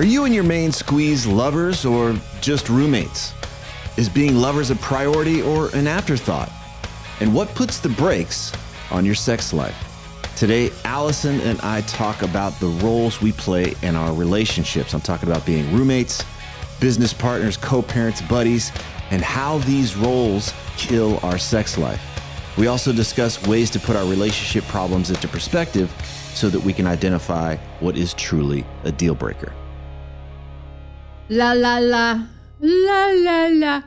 Are you and your main squeeze lovers or just roommates? Is being lovers a priority or an afterthought? And what puts the brakes on your sex life? Today, Alyson and I talk about the roles we play in our relationships. I'm talking about being roommates, business partners, co parents, buddies, and how these roles kill our sex life. We also discuss ways to put our relationship problems into perspective so that we can identify what is truly a deal breaker. La la la. La la la.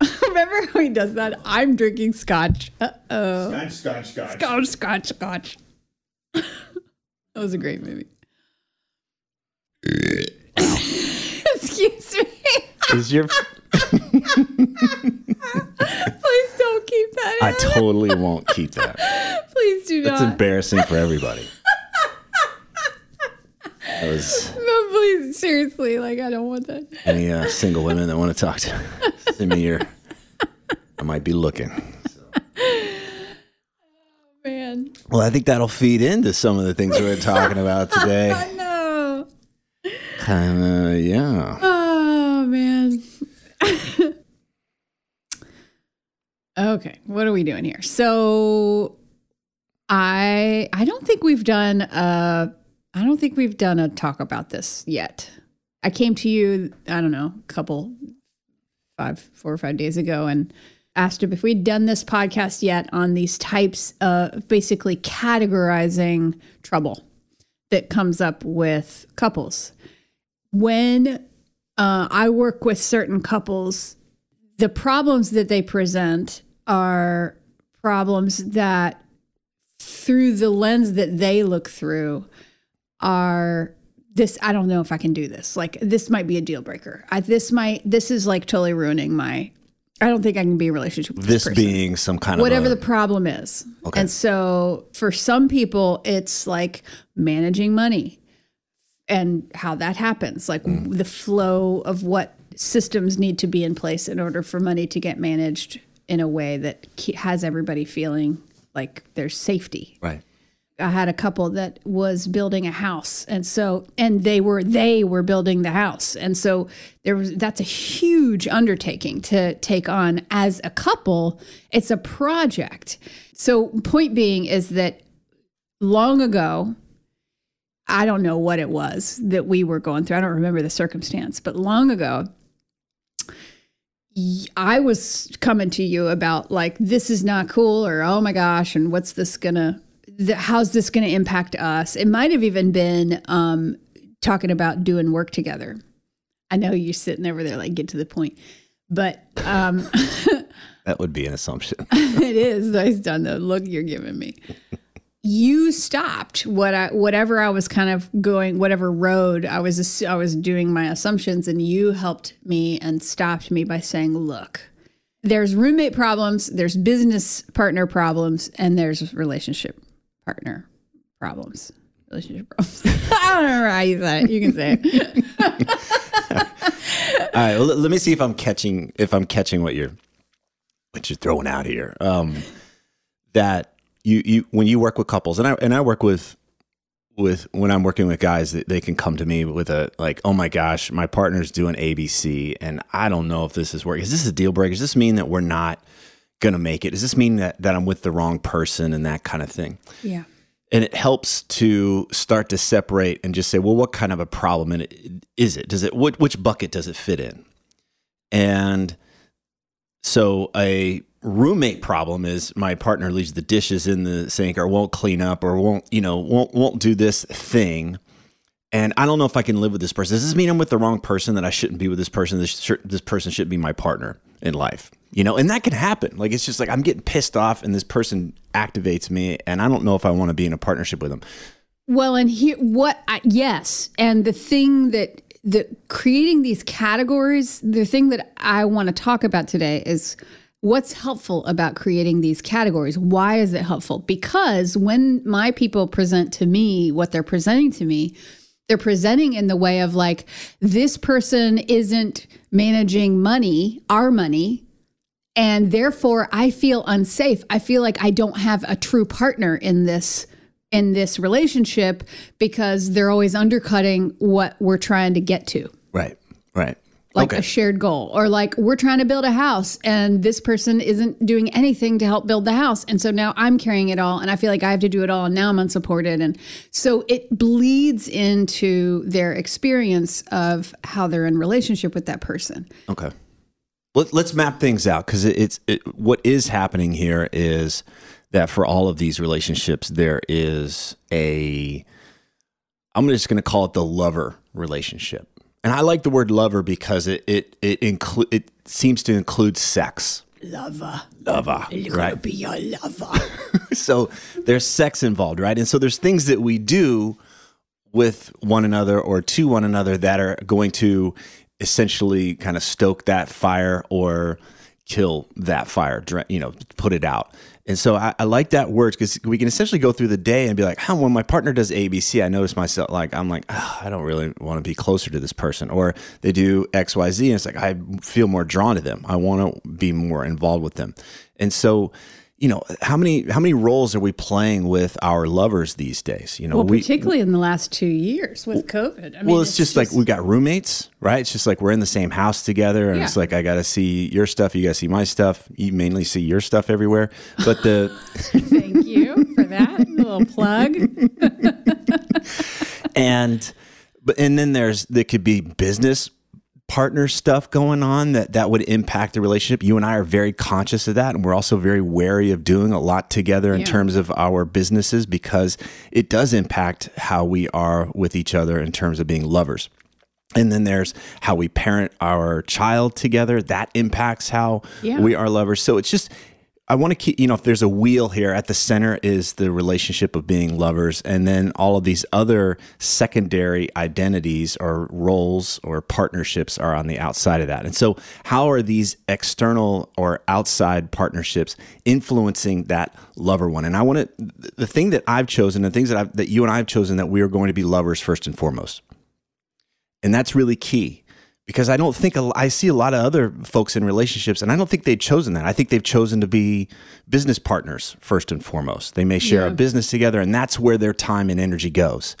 Remember how he does that? I'm drinking scotch. Uh oh. Scotch, scotch, scotch. Scotch, scotch, scotch. that was a great movie. Excuse me. Is your Please don't keep that I totally won't keep that. Please do That's not. embarrassing for everybody. That was no, please, seriously, like I don't want that. any uh, single women that want to talk to send me your. I might be looking. Oh man. Well, I think that'll feed into some of the things we're talking about today. I know. Kind of, yeah. Oh man. okay, what are we doing here? So I I don't think we've done a I don't think we've done a talk about this yet. I came to you, I don't know, a couple five, four or five days ago and asked if we'd done this podcast yet on these types of basically categorizing trouble that comes up with couples. When uh, I work with certain couples, the problems that they present are problems that, through the lens that they look through, are this. I don't know if I can do this. Like this might be a deal breaker. I, this might. This is like totally ruining my. I don't think I can be in a relationship with this, This being some kind whatever of whatever the problem is. Okay. And so for some people, it's like managing money and how that happens, like mm. the flow of what systems need to be in place in order for money to get managed in a way that has everybody feeling like there's safety. right. I had a couple that was building a house and so and they were they were building the house. And so there was that's a huge undertaking to take on as a couple. It's a project. So point being is that long ago I don't know what it was that we were going through. I don't remember the circumstance but long ago I was coming to you about like this is not cool or oh my gosh and what's this gonna the, how's this gonna impact us? It might have even been um talking about doing work together. I know you're sitting over there like get to the point but um That would be an assumption. it is nice done the look you're giving me. You stopped what I whatever I was kind of going whatever road I was I was doing my assumptions and you helped me and stopped me by saying look there's roommate problems there's business partner problems and there's relationship partner problems relationship problems. I don't remember how you said it. You can say it. All right, well, let- let me see if I'm catching if I'm catching what you're what you're throwing out here. Um, that you you when you work with couples, and I and I work with with when I'm working with guys, that they can come to me with a like, oh my gosh, my partner's doing ABC, and I don't know if this is working. Is this a deal breaker? Does this mean that we're not gonna make it? Does this mean that that I'm with the wrong person and that kind of thing? Yeah. and it helps to start to separate and just say, well, what kind of a problem is it? Does it what, which bucket does it fit in? And so a roommate problem is my partner leaves the dishes in the sink or won't clean up or won't you know won't won't do this thing. And I don't know if I can live with this person. Does this mean I'm with the wrong person that I shouldn't be with this person? This sh- this person shouldn't be my partner in life, you know. And that can happen. Like it's just like I'm getting pissed off, and this person activates me, and I don't know if I want to be in a partnership with them. Well, and here, what, I, yes. And the thing that, the creating these categories, the thing that I want to talk about today is what's helpful about creating these categories. Why is it helpful? Because when my people present to me what they're presenting to me, they're presenting in the way of like, this person isn't managing money, our money, and therefore I feel unsafe. I feel like I don't have a true partner in this in this relationship because they're always undercutting what we're trying to get to. Right. Right. Like okay. a shared goal or like we're trying to build a house and this person isn't doing anything to help build the house and so now I'm carrying it all and I feel like I have to do it all and now I'm unsupported and so it bleeds into their experience of how they're in relationship with that person. Okay. Let, let's map things out because it, it's it, what is happening here is that for all of these relationships, there is a. I'm just going to call it the lover relationship, and I like the word lover because it it it include it seems to include sex. Lover. Lover, You're right? Be your lover. so there's sex involved, right? And so there's things that we do with one another or to one another that are going to essentially kind of stoke that fire or kill that fire, you know, put it out. And so I, I like that word because we can essentially go through the day and be like, huh, when my partner does ABC, I notice myself like, I'm like, "Ah, I don't really want to be closer to this person. Or they do XYZ and it's like, I feel more drawn to them. I want to be more involved with them. And so, you know, how many how many roles are we playing with our lovers these days? You know, Well, we particularly in the last two years with COVID. I mean, well, it's, just, like we've got roommates, right? It's just like we're in the same house together, and it's like I got to see your stuff, you got to see my stuff. You mainly see your stuff everywhere, but the Thank you for that little plug. and but and then there's there could be business partner stuff going on that that would impact the relationship. You and I are very conscious of that, and we're also very wary of doing a lot together in Yeah. terms of our businesses because it does impact how we are with each other in terms of being lovers. And then there's how we parent our child together. That impacts how Yeah. we are lovers. So it's just, I want to keep, you know, if there's a wheel here at the center is the relationship of being lovers. And then all of these other secondary identities or roles or partnerships are on the outside of that. And so, how are these external or outside partnerships influencing that lover one? And I want to, the thing that I've chosen, the things that, I've, that you and I have chosen, that we are going to be lovers first and foremost. And that's really key because I don't think a- I see a lot of other folks in relationships, and I don't think they've chosen that. I think they've chosen to be business partners first and foremost. They may share a business together, and that's where their time and energy goes.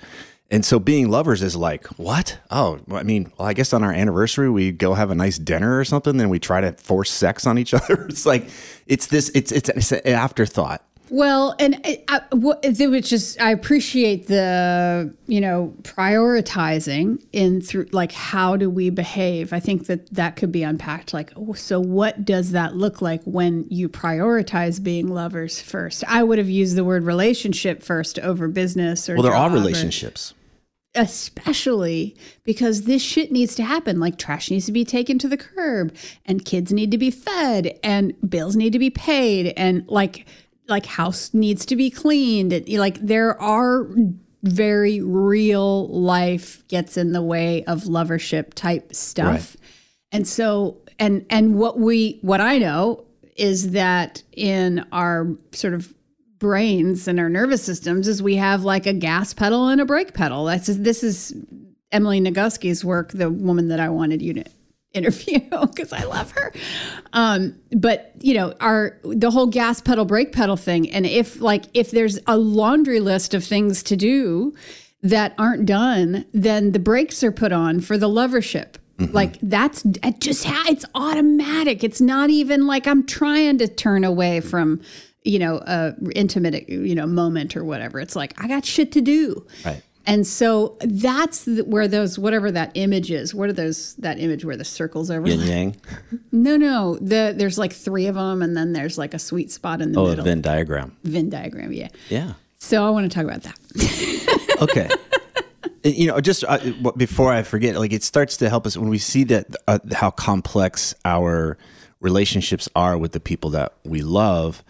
And so being lovers is like, what? Oh, I mean, well, I guess on our anniversary, we go have a nice dinner or something, then we try to force sex on each other. It's like, it's this, it's, it's, it's an afterthought. Well, and I, I, what, it was just I appreciate the you know prioritizing in through like how do we behave. I think that that could be unpacked. Like, oh, so what does that look like when you prioritize being lovers first? I would have used the word relationship first over business or Well, they're all or- relationships. especially because this shit needs to happen. Like trash needs to be taken to the curb, and kids need to be fed, and bills need to be paid, and like like house needs to be cleaned. Like there are very real life gets in the way of lovership type stuff. And so and and what we what I know is that in our sort of brains and our nervous systems is we have like a gas pedal and a brake pedal. That's this is Emily Nagoski's work, the woman that I wanted you to interview because I love her. Um, but you know, our the whole gas pedal brake pedal thing, and if like if there's a laundry list of things to do that aren't done, then the brakes are put on for the lovership. Mm-hmm. Like that's it just it's automatic. It's not even like I'm trying to turn away from you know a intimate you know moment or whatever. It's like I got shit to do. Right. And so that's where those whatever that image is. What are those that image where the circles over? Yin yang. No, no. The there's like three of them, and then there's like a sweet spot in the middle. oh, middle. a Venn diagram. Venn diagram, yeah. Yeah. So I want to talk about that. okay. You know, just uh, before I forget, like it starts to help us when we see that uh, how complex our relationships are with the people that we love,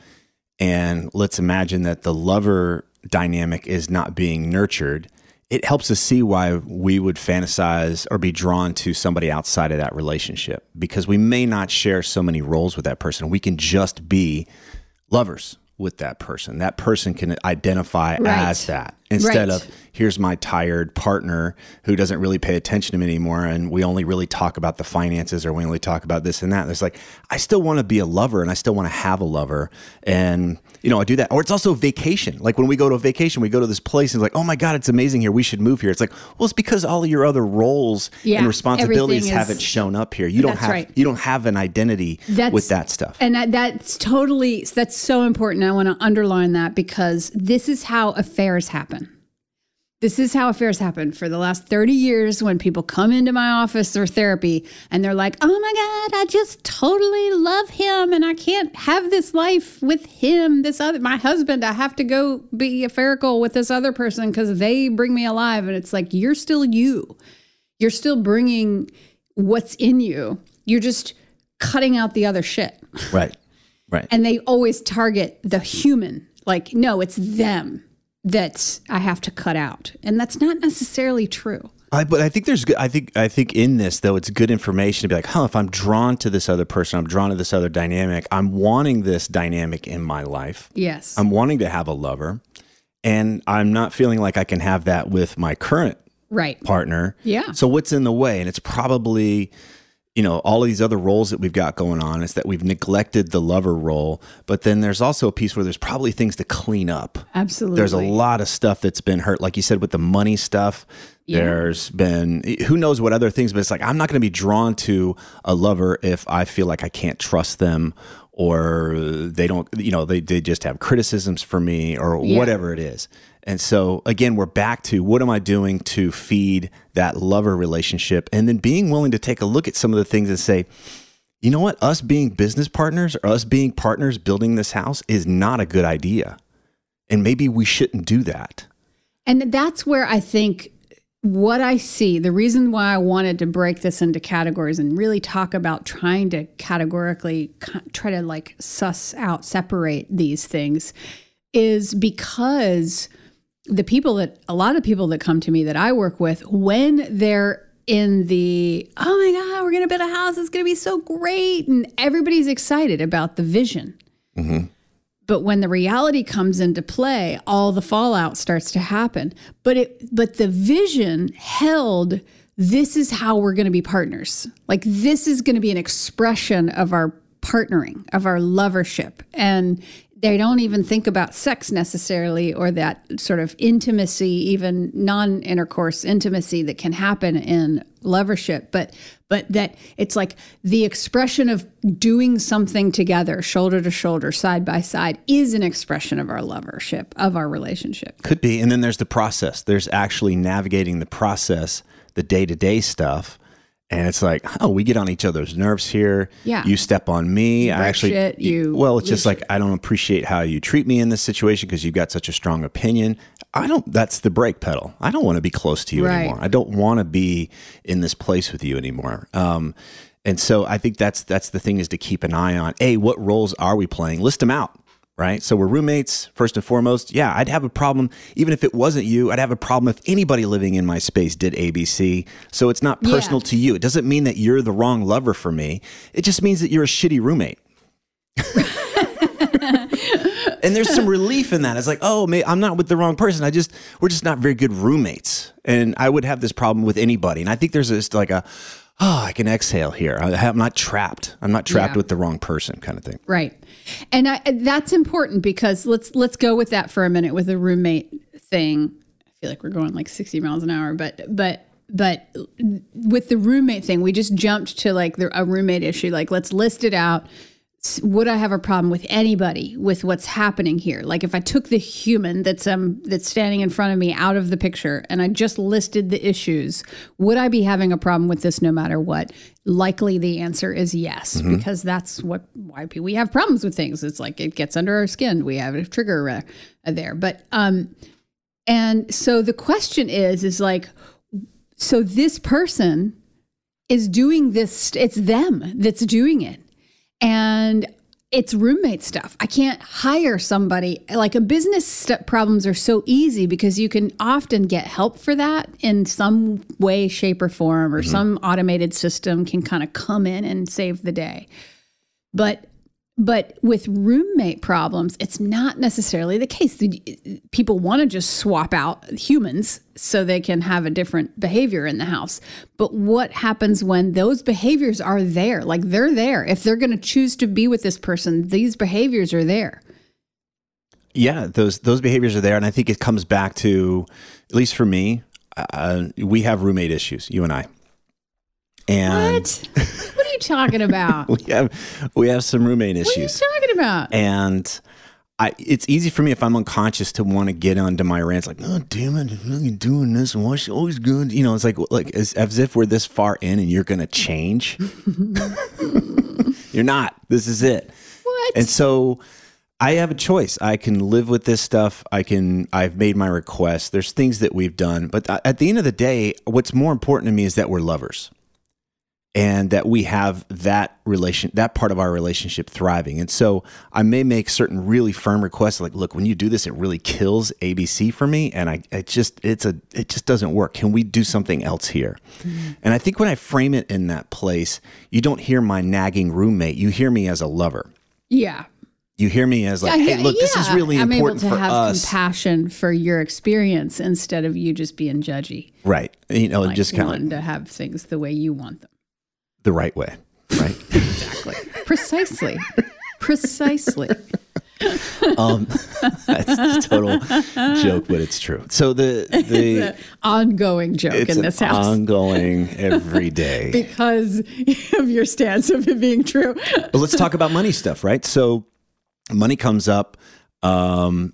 and let's imagine that the lover dynamic is not being nurtured it helps us see why we would fantasize or be drawn to somebody outside of that relationship because we may not share so many roles with that person. We can just be lovers with that person. That person can identify right. as that instead right. of here's my tired partner who doesn't really pay attention to me anymore and we only really talk about the finances or we only talk about this and that. It's like I still want to be a lover and I still want to have a lover and you know, I do that. Or it's also vacation. Like when we go to a vacation, we go to this place and it's like, oh my God, it's amazing here. We should move here. It's like, well, it's because all of your other roles yeah, and responsibilities is, haven't shown up here. You don't have right. you don't have an identity that's, with that stuff. And that, that's totally that's so important. I want to underline that because this is how affairs happen. This is how affairs happen for the last 30 years when people come into my office or therapy and they're like, oh my God, I just totally love him and I can't have this life with him. This other, my husband, I have to go be a afferical with this other person because they bring me alive. And it's like, you're still you. You're still bringing what's in you. You're just cutting out the other shit. Right. Right. and they always target the human. Like, no, it's them that I have to cut out. And that's not necessarily true. I, but I think there's good. I think I think in this though, it's good information to be like, huh, if I'm drawn to this other person, I'm drawn to this other dynamic. I'm wanting this dynamic in my life. Yes, I'm wanting to have a lover, and I'm not feeling like I can have that with my current right partner. Yeah. So what's in the way? And it's probably you know all of these other roles that we've got going on is that we've neglected the lover role but then there's also a piece where there's probably things to clean up absolutely there's a lot of stuff that's been hurt like you said with the money stuff yeah. there's been who knows what other things but it's like i'm not going to be drawn to a lover if i feel like i can't trust them or they don't you know they, they just have criticisms for me or yeah. whatever it is and so again, we're back to what am I doing to feed that lover relationship? And then being willing to take a look at some of the things and say, you know what, us being business partners or us being partners building this house is not a good idea. And maybe we shouldn't do that. And that's where I think what I see, the reason why I wanted to break this into categories and really talk about trying to categorically try to like suss out, separate these things is because the people that a lot of people that come to me that I work with when they're in the oh my god we're gonna build a house it's gonna be so great and everybody's excited about the vision. Mm-hmm. but when the reality comes into play all the fallout starts to happen. But it but the vision held this is how we're going to be partners. Like this is going to be an expression of our partnering of our lovership. And they don't even think about sex necessarily or that sort of intimacy even non-intercourse intimacy that can happen in lovership but but that it's like the expression of doing something together shoulder to shoulder side by side is an expression of our lovership of our relationship. Could be. And then there's the process. There's actually navigating the process the day-to-day stuff and it's like, oh, we get on each other's nerves here. Yeah. You step on me. I actually, shit, you well, it's just like I don't appreciate how you treat me in this situation because you've got such a strong opinion. I don't. That's the brake pedal. I don't want to be close to you right. anymore. I don't want to be in this place with you anymore. Um, and so I think that's that's the thing is to keep an eye on. A, what roles are we playing? List them out right? So we're roommates first and foremost. Yeah, I'd have a problem even if it wasn't you. I'd have a problem if anybody living in my space did ABC. So it's not personal yeah. to you. It doesn't mean that you're the wrong lover for me. It just means that you're a shitty roommate. and there's some relief in that. It's like, oh, may, I'm not with the wrong person. I just we're just not very good roommates, and I would have this problem with anybody. And I think there's this like a oh, I can exhale here. I, am not trapped. I'm not trapped Yeah. with the wrong person, kind of thing. Right. And I, that's important because let's let's go with that for a minute with the roommate thing. I feel like we're going like 60 miles an hour, but but but with the roommate thing, we just jumped to like the, a roommate issue. Like let's list it out. Would I have a problem with anybody with what's happening here? Like if I took the human that's um that's standing in front of me out of the picture and I just listed the issues, would I be having a problem with this no matter what? Likely the answer is yes, because that's what why we have problems with things. It's like it gets under our skin. We have a trigger uh, there. But um and so the question is is like so this person is doing this it's them that's doing it and it's roommate stuff. I can't hire somebody. Like a business st- problems are so easy because you can often get help for that in some way shape or form or mm-hmm. some automated system can kind of come in and save the day. But but with roommate problems, it's not necessarily the case. People want to just swap out humans so they can have a different behavior in the house. But what happens when those behaviors are there? Like they're there. If they're going to choose to be with this person, these behaviors are there. Yeah, those those behaviors are there, and I think it comes back to, at least for me, uh, we have roommate issues, you and I, and What? what are you talking about? We have we have some roommate issues. What are you talking about? and I it's easy for me if I'm unconscious to want to get onto my rants like, oh damn it, you're doing this, and why she always good, you know? It's like like as, as if we're this far in and you're gonna change. you're not. This is it. What? And so I have a choice. I can live with this stuff. I can I've made my request. There's things that we've done, but at the end of the day, what's more important to me is that we're lovers. And that we have that relation, that part of our relationship thriving. And so I may make certain really firm requests, like, look, when you do this, it really kills ABC for me, and I, it just, it's a, it just doesn't work. Can we do something else here? Mm-hmm. And I think when I frame it in that place, you don't hear my nagging roommate. You hear me as a lover yeah. you hear me as like, hey, look, this is really I'm important able to for have us, compassion for your experience instead of you just being judgy. right? You know, like just kind of to have things the way you want them. The right way, right? Exactly. Precisely. Precisely. um, that's a total joke, but it's true. So the the ongoing joke in this house ongoing every day. because of your stance of it being true. but let's talk about money stuff, right? So money comes up, um,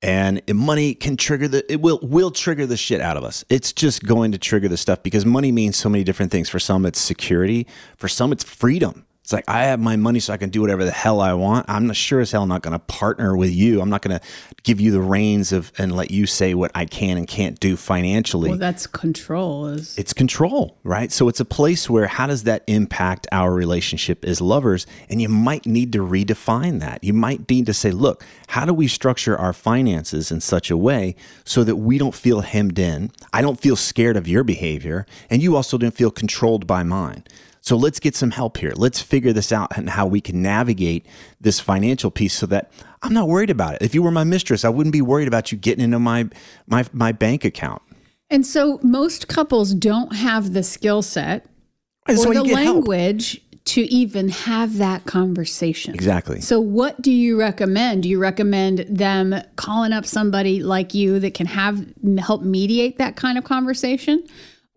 and money can trigger the it will will trigger the shit out of us. It's just going to trigger the stuff because money means so many different things. For some, it's security. For some, it's freedom. It's like I have my money so I can do whatever the hell I want. I'm not sure as hell not going to partner with you. I'm not going to give you the reins of and let you say what I can and can't do financially Well, that's control. Is it's control, right? So it's a place where how does that impact our relationship as lovers? And you might need to redefine that. You might need to say, look, how do we structure our finances in such a way so that we don't feel hemmed in? I don't feel scared of your behavior, and you also don't feel controlled by mine. So let's get some help here. Let's figure this out and how we can navigate this financial piece so that I'm not worried about it. If you were my mistress, I wouldn't be worried about you getting into my my my bank account. and so most couples don't have the skill set That's or the get help. language to even have that conversation. Exactly. So, what do you recommend? Do you recommend them calling up somebody like you that can have help mediate that kind of conversation?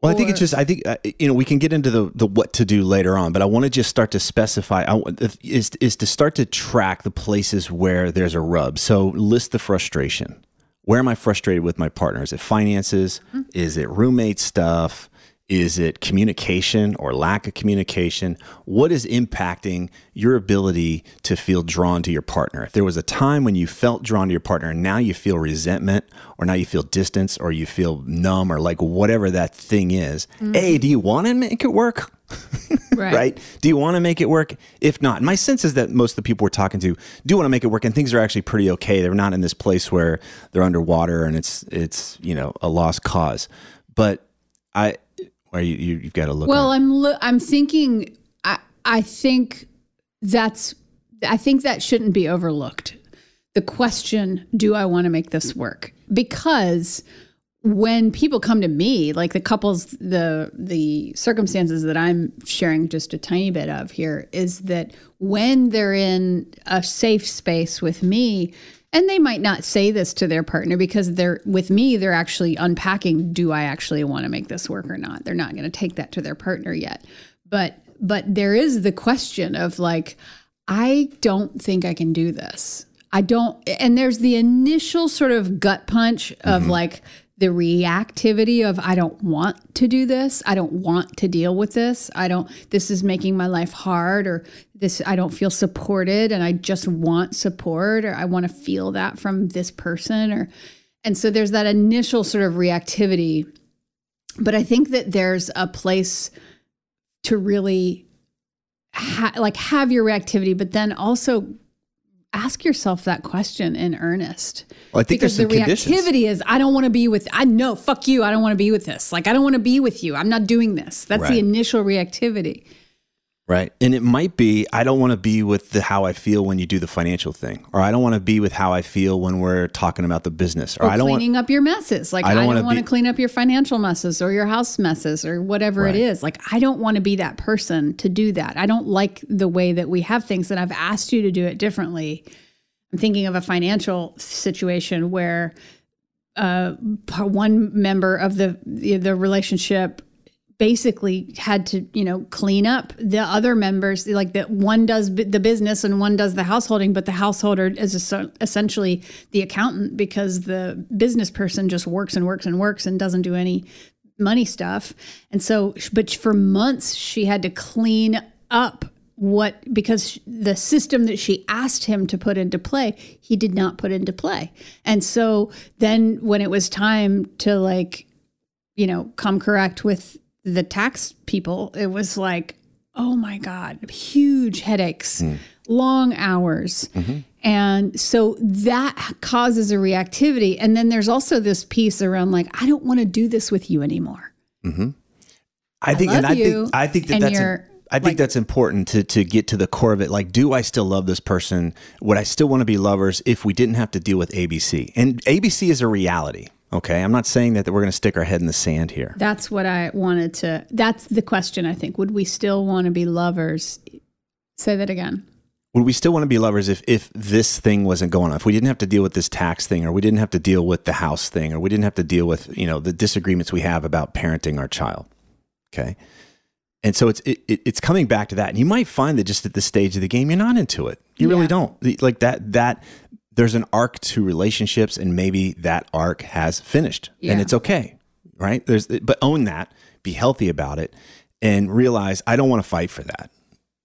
Well, I think it's just I think uh, you know we can get into the the what to do later on, but I want to just start to specify I, want- is is to start to track the places where there's a rub. So list the frustration. Where am I frustrated with my partner? Is it finances? Is it roommate stuff? Is it communication or lack of communication? What is impacting your ability to feel drawn to your partner? If there was a time when you felt drawn to your partner and now you feel resentment or now you feel distance or you feel numb or like whatever that thing is, mm-hmm. A, do you want to make it work? right. Do you want to make it work? If not, my sense is that most of the people we're talking to do want to make it work, and things are actually pretty okay. They're not in this place where they're underwater and it's it's you know a lost cause. But I, are you, you you've got to look. Well, I'm lo- I'm thinking I I think that's I think that shouldn't be overlooked. the question, do I want to make this work? Because when people come to me, like the couples, the the circumstances that I'm sharing just a tiny bit of here is that when they're in a safe space with me, and they might not say this to their partner because they're with me, they're actually unpacking, do I actually want to make this work or not? They're not going to take that to their partner yet. But but there is the question of like, I don't think I can do this. I don't and there's the initial sort of gut punch of mm-hmm. like the reactivity of I don't want to do this. I don't want to deal with this. I don't this is making my life hard or this I don't feel supported and I just want support or I want to feel that from this person or and so there's that initial sort of reactivity. But I think that there's a place to really ha- like have your reactivity but then also ask yourself that question in earnest. Well, I think because the some conditions. reactivity is I don't want to be with I know fuck you I don't want to be with this like I don't want to be with you I'm not doing this that's Right. the initial reactivity Right. And it might be I don't want to be with the how I feel when you do the financial thing, or I don't want to be with how I feel when we're talking about the business, or, or I don't want cleaning up your messes like I I don't don't, want to clean up your financial messes or your house messes or whatever Right. it is like I don't want to be that person to do that I don't like the way that we have things and I've asked you to do it differently I'm thinking of a financial situation where uh, one member of the, the relationship basically had to you know clean up the other members like that one does the business and one does the householding but the householder is es- essentially the accountant because the business person just works and works and works and doesn't do any money stuff. And so but for months she had to clean up what because the system that she asked him to put into play he did not put into play. And so then when it was time to like you know come correct with the tax people it was like oh my god huge headaches hmm. long hours mm-hmm. and so that causes a reactivity and then there's also this piece around like i don't want to do this with you anymore mm-hmm. I think, and I you, think, I think that that's, I think like- that's important to to get to the core of it. Like, do I still love this person? Would I still want to be lovers if we didn't have to deal with ABC? And ABC is a reality. Okay, I'm not saying that, we're going to stick our head in the sand here. That's what I wanted to. That's the question, I think. Would we still want to be lovers? Say that again. Would we still want to be lovers if if this thing wasn't going on? If we didn't have to deal with this tax thing, or we didn't have to deal with the house thing, or we didn't have to deal with you know the disagreements we have about parenting our child? Okay, and so it's it, it, it's coming back to that. And you might find that just at this stage of the game, you're not into it. You really don't like that. That there's an arc to relationships, and maybe that arc has finished, Yeah. and it's okay, right? There's but own that, be healthy about it, and realize I don't want to fight for that.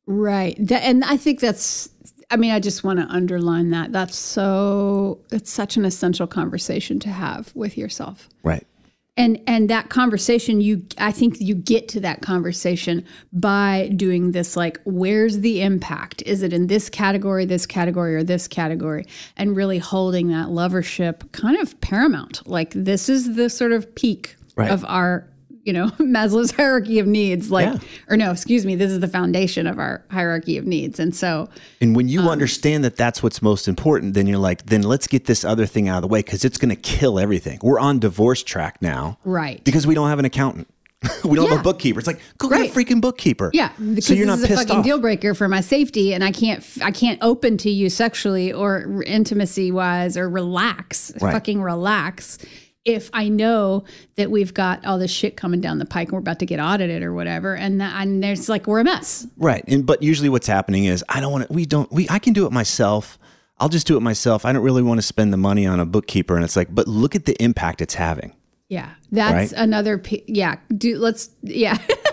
Right. That, and I think that's, I mean, I just want to underline that. That's so, it's such an essential conversation to have with yourself. Right. And and that conversation you I think you get to that conversation by doing this like where's the impact? Is it in this category, this category or this category? And really holding that lovership kind of paramount. Like this is the sort of peak Right. of our you know Maslow's hierarchy of needs like Yeah. or no excuse me this is the foundation of our hierarchy of needs and so And when you Um, understand that that's what's most important, then you're like, then let's get this other thing out of the way because it's going to kill everything. We're on divorce track now right because we don't have an accountant. we don't have a bookkeeper. It's like go Right. get a freaking bookkeeper. Yeah, because so you're this not is a fucking off. deal breaker for my safety, and I can't I can't open to you sexually or intimacy wise or relax, Right. fucking relax. If I know that we've got all this shit coming down the pike and we're about to get audited or whatever, and that, and there's like we're a mess. Right. And but usually what's happening is I don't want to. We don't. We I can do it myself. I'll just do it myself. I don't really want to spend the money on a bookkeeper. And it's like, but look at the impact it's having. Yeah, that's Right. another. P- yeah, do let's yeah.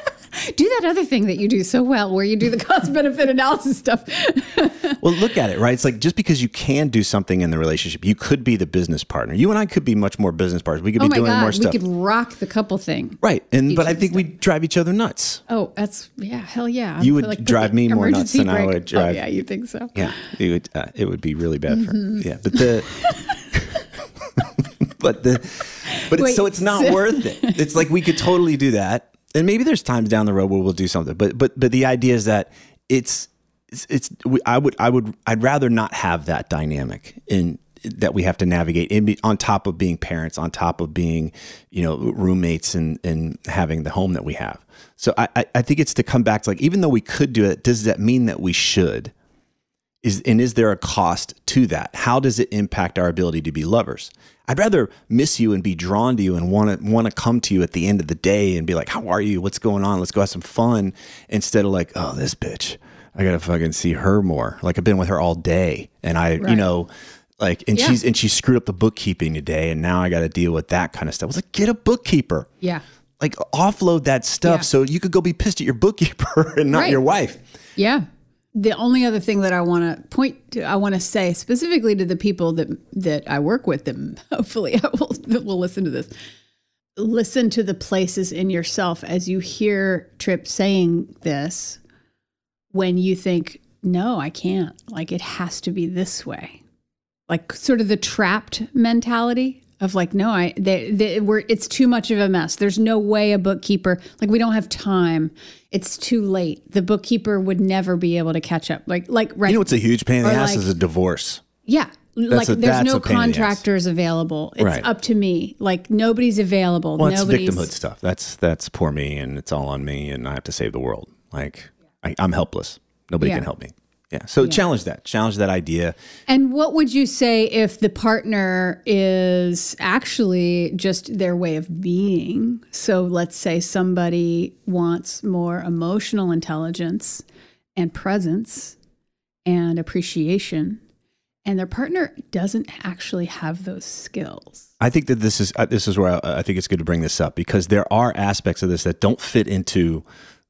do that other thing that you do so well, where you do the cost benefit analysis stuff. Well, look at it, right? It's like just because you can do something in the relationship, you could be the business partner. You and I could be much more business partners. We could oh be doing more god, we stuff. could rock the couple thing. right. And but I think we drive each other nuts. Oh, that's yeah, hell yeah. You would put drive me more nuts emergency than I would drive- Oh, yeah, you think so? Yeah, it would. Uh, it would be really bad Mm-hmm. for. Yeah, but the. but the. But it's, Wait, so it's not so- worth it. It's like we could totally do that, and maybe there's times down the road where we'll do something. But but but the idea is that it's it's, it's I would I would I'd rather not have that dynamic in that we have to navigate in on top of being parents, on top of being you know roommates and and having the home that we have. So I I think it's to come back to like even though we could do it, does that mean that we should? Is and is there a cost to that? How does it impact our ability to be lovers? I'd rather miss you and be drawn to you and want to want to come to you at the end of the day and be like, "How are you? What's going on? Let's go have some fun." Instead of like, "Oh, this bitch." I gotta fucking see her more. Like I've been with her all day, and I, right. you know, like, and yeah. she's and she screwed up the bookkeeping today, and now I got to deal with that kind of stuff. I was like, get a bookkeeper. Yeah. Like offload that stuff yeah. so you could go be pissed at your bookkeeper and not right. your wife. Yeah. The only other thing that I want to point to, I want to say specifically to the people that that I work with, them hopefully I will will listen to this. Listen to the places in yourself as you hear Tripp saying this when you think, no, I can't. Like it has to be this way. Like sort of the trapped mentality of like, no, I, they, they, we're, it's too much of a mess. There's no way a bookkeeper, like we don't have time. It's too late. The bookkeeper would never be able to catch up. Like, like, right. You know what's a huge pain in the ass like, is a divorce. Yeah. That's like a, there's no contractors available. It's right. up to me. Like nobody's available. Well, nobody's... victimhood stuff. That's that's poor me, and it's all on me, and I have to save the world. Like I, am helpless. Nobody yeah. can help me. Yeah. So yeah. challenge that. Challenge that idea. And what would you say if the partner is actually just their way of being? So let's say somebody wants more emotional intelligence and presence and appreciation and their partner doesn't actually have those skills. I think that this is uh, this is where I, I think it's good to bring this up because there are aspects of this that don't fit into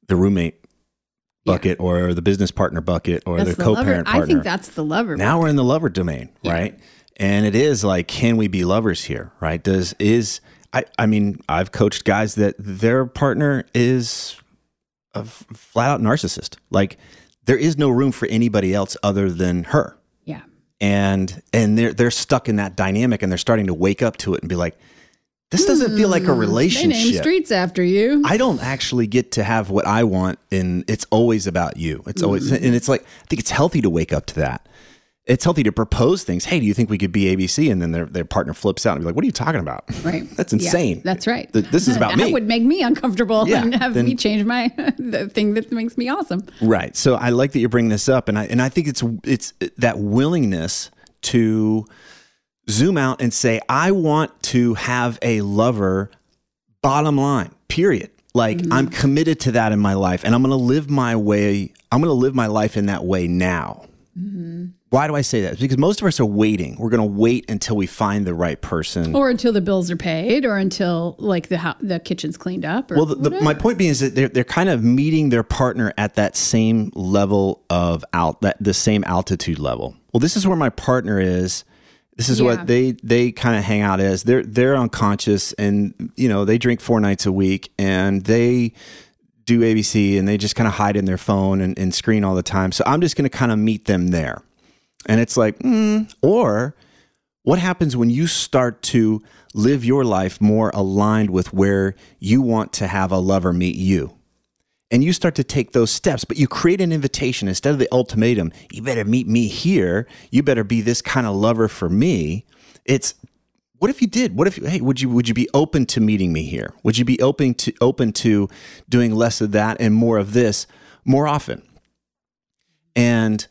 the roommate bucket yeah. or the business partner bucket or that's the, the co-parent lover. partner. I think that's the lover. Now bucket. we're in the lover domain, yeah. right? And it is like, can we be lovers here, right? Does is I I mean I've coached guys that their partner is a flat out narcissist. Like there is no room for anybody else other than her. Yeah. And and they're they're stuck in that dynamic and they're starting to wake up to it and be like, this doesn't feel like a relationship. They name streets after you. I don't actually get to have what I want, and it's always about you. It's always, mm. and it's like I think it's healthy to wake up to that. It's healthy to propose things. Hey, do you think we could be ABC? And then their their partner flips out and be like, "What are you talking about? Right? that's insane. Yeah, that's right. this is about that me. That would make me uncomfortable yeah, and have then, me change my the thing that makes me awesome. Right. So I like that you're bringing this up, and I and I think it's it's that willingness to zoom out and say, I want to have a lover, bottom line, period. Like mm-hmm. I'm committed to that in my life and I'm going to live my way. I'm going to live my life in that way now. Mm-hmm. Why do I say that? It's because most of us are waiting. We're going to wait until we find the right person, or until the bills are paid, or until like the ho- the kitchen's cleaned up. well, the, the, my point being is that they're they're kind of meeting their partner at that same level of out that the same altitude level. Well, this is where my partner is this is yeah. what they they kind of hang out as. They're they're unconscious and you know, they drink four nights a week and they do ABC and they just kind of hide in their phone and, and, screen all the time. So I'm just going to kind of meet them there. And it's like, mm, or what happens when you start to live your life more aligned with where you want to have a lover meet you? And you start to take those steps, but you create an invitation instead of the ultimatum, you better meet me here, you better be this kind of lover for me. It's what if you did? What if hey, would you would you be open to meeting me here? Would you be open to open to doing less of that and more of this more often? And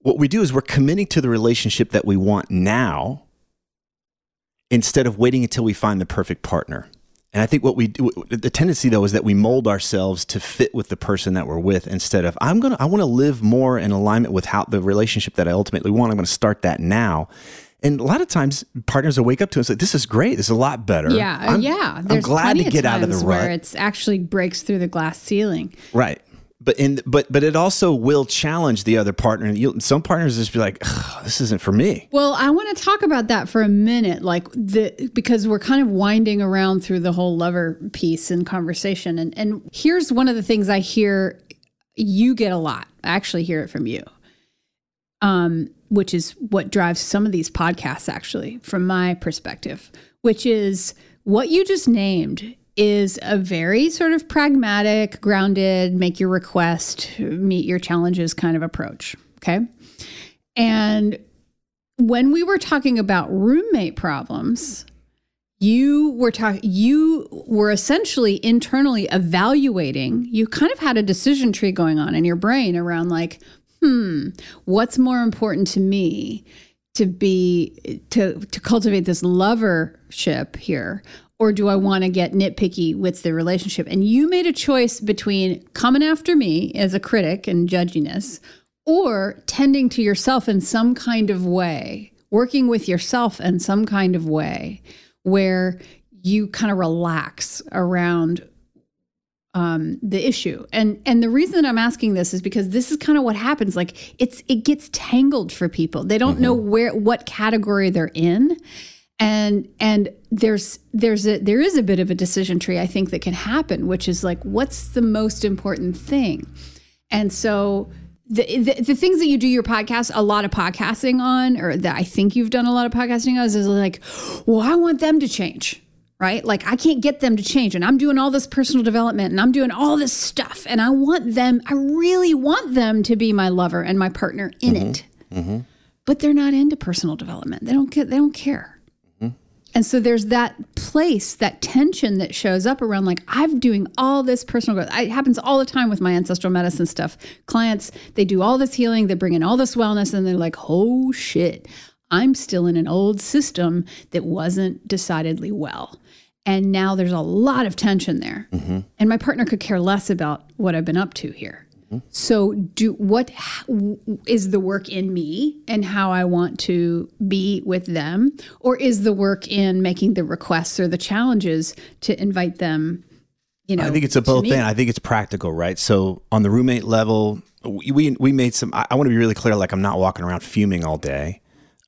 what we do is we're committing to the relationship that we want now instead of waiting until we find the perfect partner. And I think what we do, the tendency though, is that we mold ourselves to fit with the person that we're with instead of, I'm going to, I want to live more in alignment with how the relationship that I ultimately want. I'm going to start that now. And a lot of times partners will wake up to us like, this is great. This is a lot better. Yeah. Uh, I'm, yeah. There's I'm glad to get out of the rut. Where it's actually breaks through the glass ceiling. Right but in but but it also will challenge the other partner. You, some partners just be like, "This isn't for me." Well, I want to talk about that for a minute, like the because we're kind of winding around through the whole lover piece and conversation, and and here's one of the things I hear you get a lot. I actually hear it from you, um, which is what drives some of these podcasts, actually, from my perspective, which is what you just named is a very sort of pragmatic, grounded, make your request, meet your challenges kind of approach. Okay. And when we were talking about roommate problems, you were talking you were essentially internally evaluating you kind of had a decision tree going on in your brain around like hmm what's more important to me to be to to cultivate this lovership here or do I want to get nitpicky with the relationship? And you made a choice between coming after me as a critic and judginess or tending to yourself in some kind of way, working with yourself in some kind of way where you kind of relax around um, the issue. And and the reason that I'm asking this is because this is kind of what happens. Like it's it gets tangled for people. They don't mm-hmm. know where what category they're in and and there's there's a there is a bit of a decision tree i think that can happen which is like what's the most important thing? And so the, the, the things that you do your podcast a lot of podcasting on or that i think you've done a lot of podcasting on is, is like well i want them to change right? Like i can't get them to change and i'm doing all this personal development and i'm doing all this stuff and i want them i really want them to be my lover and my partner in mm-hmm. it. Mm-hmm. but they're not into personal development. They don't get they don't care and so there's that place, that tension that shows up around like, I'm doing all this personal growth. It happens all the time with my ancestral medicine stuff. Clients, they do all this healing, they bring in all this wellness, and they're like, oh shit, I'm still in an old system that wasn't decidedly well. And now there's a lot of tension there. Mm-hmm. And my partner could care less about what I've been up to here. So, do what is the work in me and how I want to be with them, or is the work in making the requests or the challenges to invite them? You know, I think it's a both thing. I think it's practical, right? So, on the roommate level, we we made some. I, I want to be really clear. Like, I'm not walking around fuming all day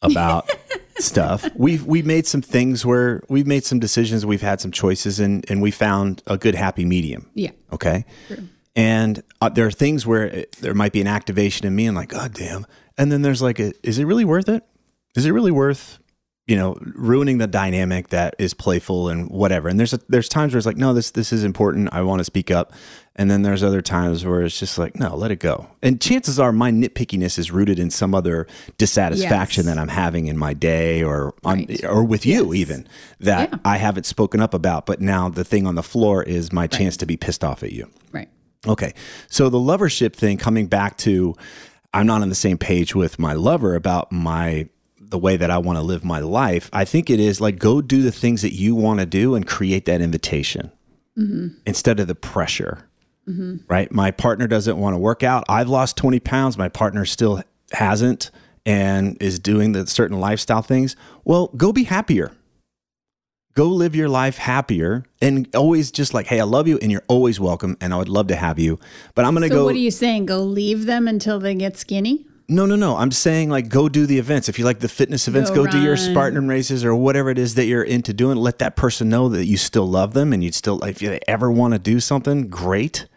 about stuff. We've we made some things where we've made some decisions. We've had some choices, and and we found a good happy medium. Yeah. Okay. True. And uh, there are things where it, there might be an activation in me and like, God damn. And then there's like, a, is it really worth it? Is it really worth, you know, ruining the dynamic that is playful and whatever? And there's a, there's times where it's like, no, this this is important. I want to speak up. And then there's other times where it's just like, no, let it go. And chances are my nitpickiness is rooted in some other dissatisfaction yes. that I'm having in my day or on, right. or with you even that yeah. I haven't spoken up about. But now the thing on the floor is my right. chance to be pissed off at you. Right. Okay. So the lovership thing coming back to I'm not on the same page with my lover about my the way that I want to live my life. I think it is like go do the things that you want to do and create that invitation mm-hmm. instead of the pressure. Mm-hmm. Right? My partner doesn't want to work out. I've lost 20 pounds. My partner still hasn't and is doing the certain lifestyle things. Well, go be happier go live your life happier and always just like, hey, I love you and you're always welcome and I would love to have you. But I'm going to so go. What are you saying? Go leave them until they get skinny? No, no, no. I'm saying like go do the events. If you like the fitness events, go, go do your Spartan races or whatever it is that you're into doing. Let that person know that you still love them and you'd still, if they ever want to do something, great.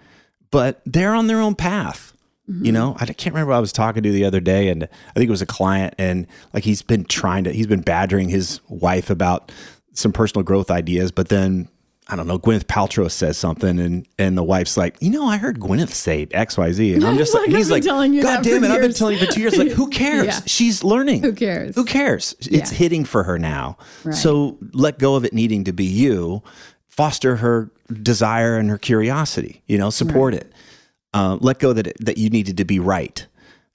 But they're on their own path. Mm-hmm. You know, I can't remember I was talking to the other day, and I think it was a client, and like he's been trying to, he's been badgering his wife about some personal growth ideas, but then I don't know, Gwyneth Paltrow says something and and the wife's like, you know, I heard Gwyneth say X, Y, Z. And I'm just like, he's like, God damn it, I've been telling you for two years. Like, who cares? yeah. She's learning. Who cares? Who cares? Yeah. It's hitting for her now. Right. So let go of it needing to be you. Foster her desire and her curiosity. You know, support right. it. Uh, let go that it, that you needed to be right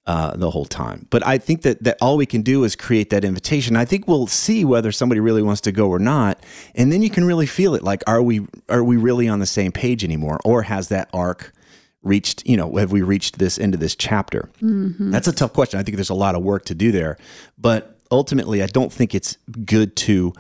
uh, the whole time. But I think that, that all we can do is create that invitation. I think we'll see whether somebody really wants to go or not, and then you can really feel it. Like, are we are we really on the same page anymore, or has that arc reached? You know, have we reached this end of this chapter? Mm-hmm. That's a tough question. I think there's a lot of work to do there, but ultimately, I don't think it's good to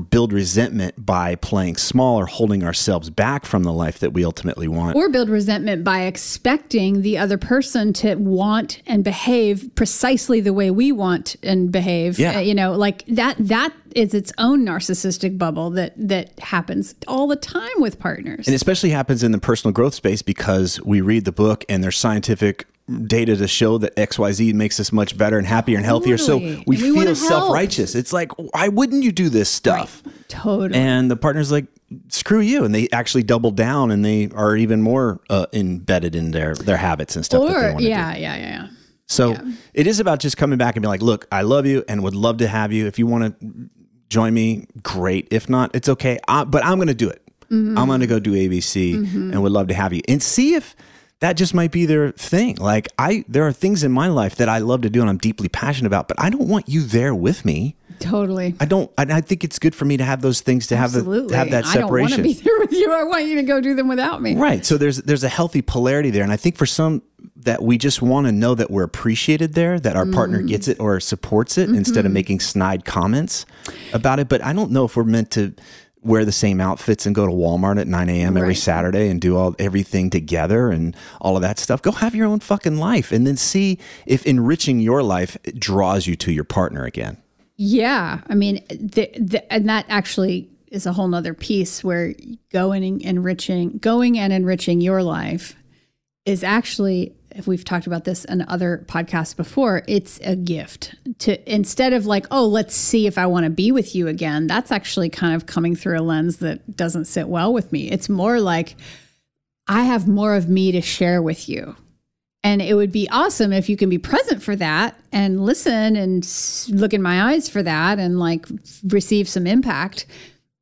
build resentment by playing small or holding ourselves back from the life that we ultimately want. Or build resentment by expecting the other person to want and behave precisely the way we want and behave. Yeah. Uh, you know, like that that is its own narcissistic bubble that that happens all the time with partners. And especially happens in the personal growth space because we read the book and there's scientific data to show that XYZ makes us much better and happier and healthier. Totally. So we, we feel self righteous. It's like, why wouldn't you do this stuff? Totally. And the partner's like, screw you. And they actually double down and they are even more uh, embedded in their, their habits and stuff. that they or do. yeah, yeah, yeah, yeah. So it is about just coming back and being like, look, I love you and would love to have you. If you want to join me, great. If not, it's okay. I, but I'm going to do it. Mm-hmm. I'm going to go do ABC and would love to have you and see if that just might be their thing. Like I, there are things in my life that I love to do and I'm deeply passionate about, but I don't want you there with me. Totally. I don't. I, I think it's good for me to have those things to have the Absolutely. to have that separation. I don't want to be there with you. I want you to go do them without me. Right. So there's there's a healthy polarity there, and I think for some that we just want to know that we're appreciated there, that our partner Mm. gets it or supports it instead Mm-hmm. of making snide comments about it. But I don't know if we're meant to wear the same outfits and go to Walmart at 9 a.m. every Saturday and do all everything together and all of that stuff. Go have your own fucking life, and then see if enriching your life draws you to your partner again. Yeah, I mean, the, the, and that actually is a whole nother piece where going and enriching, going and enriching your life is actually, if we've talked about this in other podcasts before, it's a gift to instead of like, oh, let's see if I want to be with you again. That's actually kind of coming through a lens that doesn't sit well with me. It's more like I have more of me to share with you. And it would be awesome if you can be present for that and listen and look in my eyes for that and like receive some impact.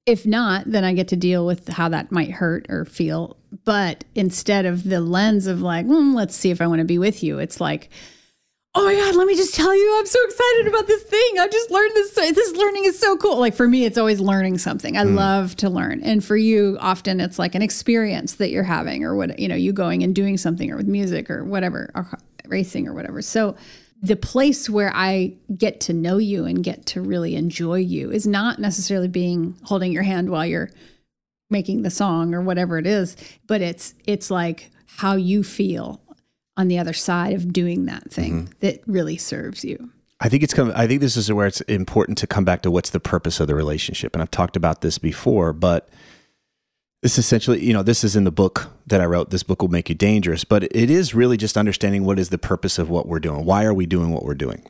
If not, then I get to deal with how that might hurt or feel. But instead of the lens of like, "Hmm, let's see if I want to be with you, it's like, oh my God, let me just tell you, I'm so excited about this thing. I just learned this. This learning is so cool. Like for me, it's always learning something. I love to learn. And for you, often it's like an experience that you're having or what, you know, you going and doing something or with music or whatever, or racing or whatever. So the place where I get to know you and get to really enjoy you is not necessarily being holding your hand while you're making the song or whatever it is, but it's it's like how you feel on the other side of doing that thing mm-hmm. that really serves you. I think it's come. I think this is where it's important to come back to what's the purpose of the relationship. And I've talked about this before, but this essentially, you know, this is in the book that I wrote. This book will make you dangerous, but it is really just understanding what is the purpose of what we're doing. Why are we doing what we're doing?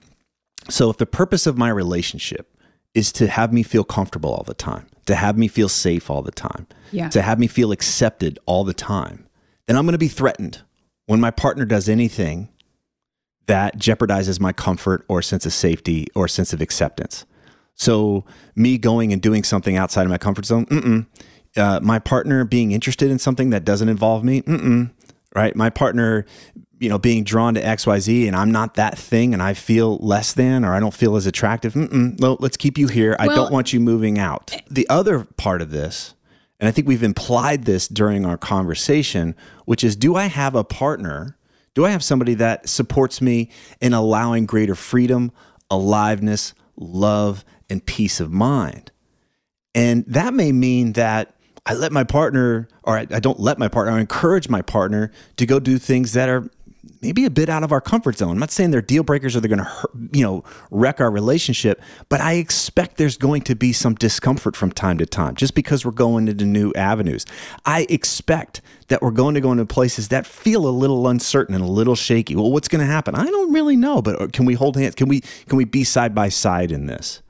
So, if the purpose of my relationship is to have me feel comfortable all the time, to have me feel safe all the time, Yeah. to have me feel accepted all the time, then I'm going to be threatened when my partner does anything that jeopardizes my comfort or sense of safety or sense of acceptance. So, me going and doing something outside of my comfort zone. Uh, my partner being interested in something that doesn't involve me, mm-mm. right? My partner, you know, being drawn to XYZ and I'm not that thing and I feel less than or I don't feel as attractive, mm-mm. No, let's keep you here. I Well- don't want you moving out. Eh, the other part of this, and I think we've implied this during our conversation, which is do I have a partner? Do I have somebody that supports me in allowing greater freedom, aliveness, love, and peace of mind? And that may mean that I let my partner, or I, I don't let my partner, I encourage my partner to go do things that are maybe a bit out of our comfort zone. I'm not saying they're deal breakers or they're going to, you know, wreck our relationship, but I expect there's going to be some discomfort from time to time just because we're going into new avenues. I expect that we're going to go into places that feel a little uncertain and a little shaky. Well, what's going to happen? I don't really know, but uh, can we hold hands? Can we can we be side by side in this?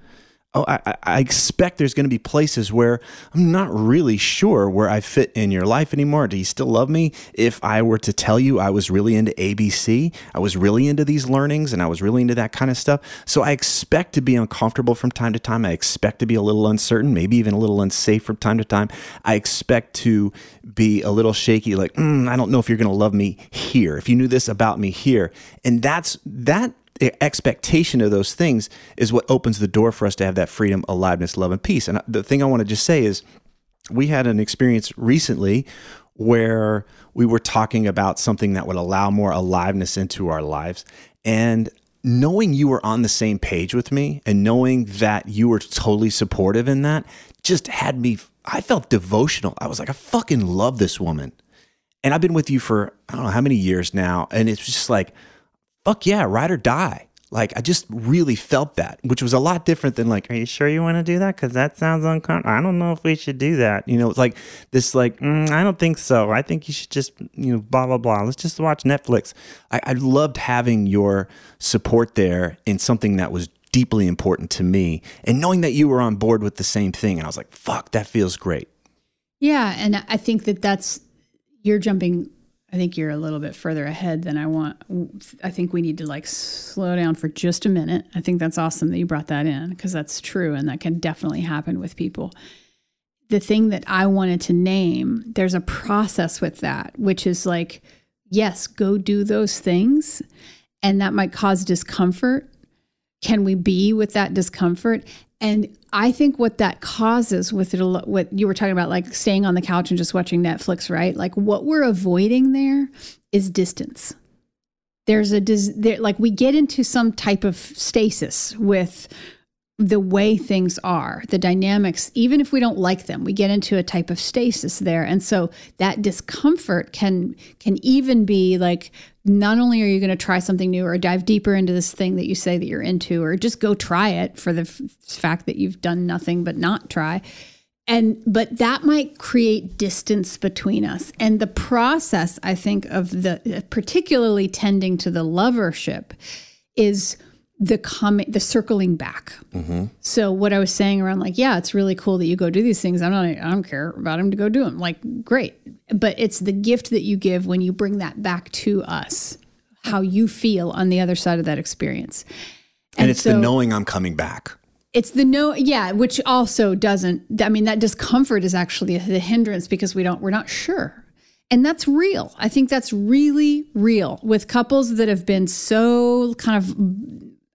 Oh, I, I- expect there's going to be places where I'm not really sure where I fit in your life anymore. Do you still love me? If I were to tell you I was really into ABC, I was really into these learnings and I was really into that kind of stuff. So I expect to be uncomfortable from time to time. I expect to be a little uncertain, maybe even a little unsafe from time to time. I expect to be a little shaky, like, "Mm, I don't know if you're going to love me here. If you knew this about me here. And that's that expectation of those things is what opens the door for us to have that freedom, aliveness, love, and peace. And the thing I want to just say is we had an experience recently where we were talking about something that would allow more aliveness into our lives. And knowing you were on the same page with me and knowing that you were totally supportive in that just had me, I felt devotional. I was like, I fucking love this woman. And I've been with you for, I don't know how many years now. And it's just like, fuck yeah, ride or die. Like I just really felt that, which was a lot different than like, are you sure you want to do that? Because that sounds uncomfortable. I don't know if we should do that. You know, it's like this, like mm, I don't think so. I think you should just, you know, blah blah blah. Let's just watch Netflix. I, I loved having your support there in something that was deeply important to me, and knowing that you were on board with the same thing. And I was like, fuck, that feels great. Yeah, and I think that that's you're jumping I think you're a little bit further ahead than I want. I think we need to like slow down for just a minute. I think that's awesome that you brought that in because that's true and that can definitely happen with people. The thing that I wanted to name, there's a process with that, which is like, yes, go do those things. And that might cause discomfort. Can we be with that discomfort? And I think what that causes with it, what you were talking about, like staying on the couch and just watching Netflix, right? Like what we're avoiding there is distance. There's a, there, like we get into some type of stasis with the way things are, the dynamics, even if we don't like them, we get into a type of stasis there. And so that discomfort can can even be like not only are you going to try something new or dive deeper into this thing that you say that you're into or just go try it for the f- fact that you've done nothing but not try. And but that might create distance between us. And the process I think of the particularly tending to the lovership is the coming the circling back. Mm-hmm. so what i was saying around like yeah it's really cool that you go do these things. I'm not i don't care about him to go do them like great. But it's the gift that you give when you bring that back to us how you feel on the other side of that experience. And, and it's so, the knowing i'm coming back. It's the no yeah which also doesn't i mean that discomfort is actually the hindrance because we don't we're not sure. And that's real. I think that's really real with couples that have been so kind of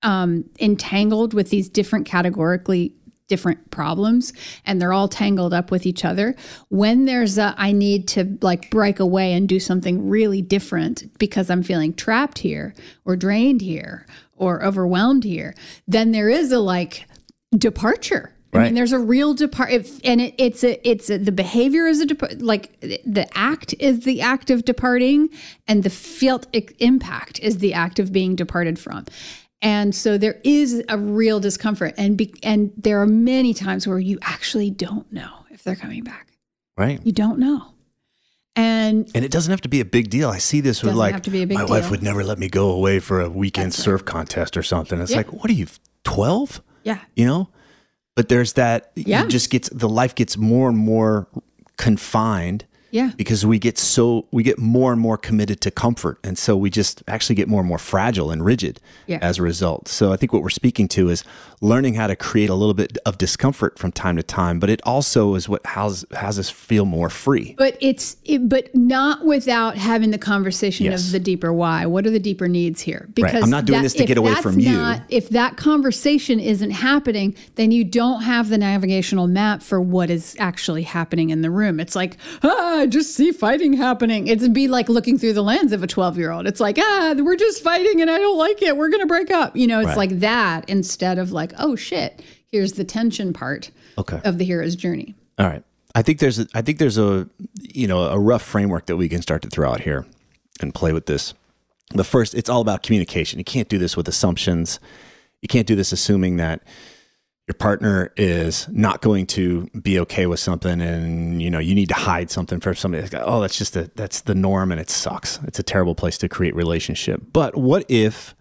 um, entangled with these different categorically different problems and they're all tangled up with each other when there's a i need to like break away and do something really different because i'm feeling trapped here or drained here or overwhelmed here then there is a like departure Right. I mean, there's a real depart, and it, it's a, it's a, the behavior is a depart, like the act is the act of departing, and the felt impact is the act of being departed from. And so there is a real discomfort and be, and there are many times where you actually don't know if they're coming back. Right. You don't know. And and it doesn't have to be a big deal. I see this with like my deal. wife would never let me go away for a weekend That's surf right. contest or something. It's yeah. like, what are you, 12? Yeah. You know? But there's that yeah. it just gets the life gets more and more confined yeah. Because we get so we get more and more committed to comfort and so we just actually get more and more fragile and rigid yeah. as a result. So I think what we're speaking to is learning how to create a little bit of discomfort from time to time, but it also is what has has us feel more free. But it's it, but not without having the conversation yes. of the deeper why. What are the deeper needs here? Because right. I'm not doing that, this to get away from not, you. If that conversation isn't happening, then you don't have the navigational map for what is actually happening in the room. It's like, ah, I just see fighting happening. It'd be like looking through the lens of a 12 year old. It's like, ah, we're just fighting and I don't like it. We're going to break up. You know, it's right. like that instead of like, oh shit, here's the tension part okay. of the hero's journey. All right. I think there's a, I think there's a, you know, a rough framework that we can start to throw out here and play with this. The first, it's all about communication. You can't do this with assumptions. You can't do this assuming that, your partner is not going to be okay with something and you know you need to hide something for somebody oh that's just a that's the norm and it sucks it's a terrible place to create relationship but what if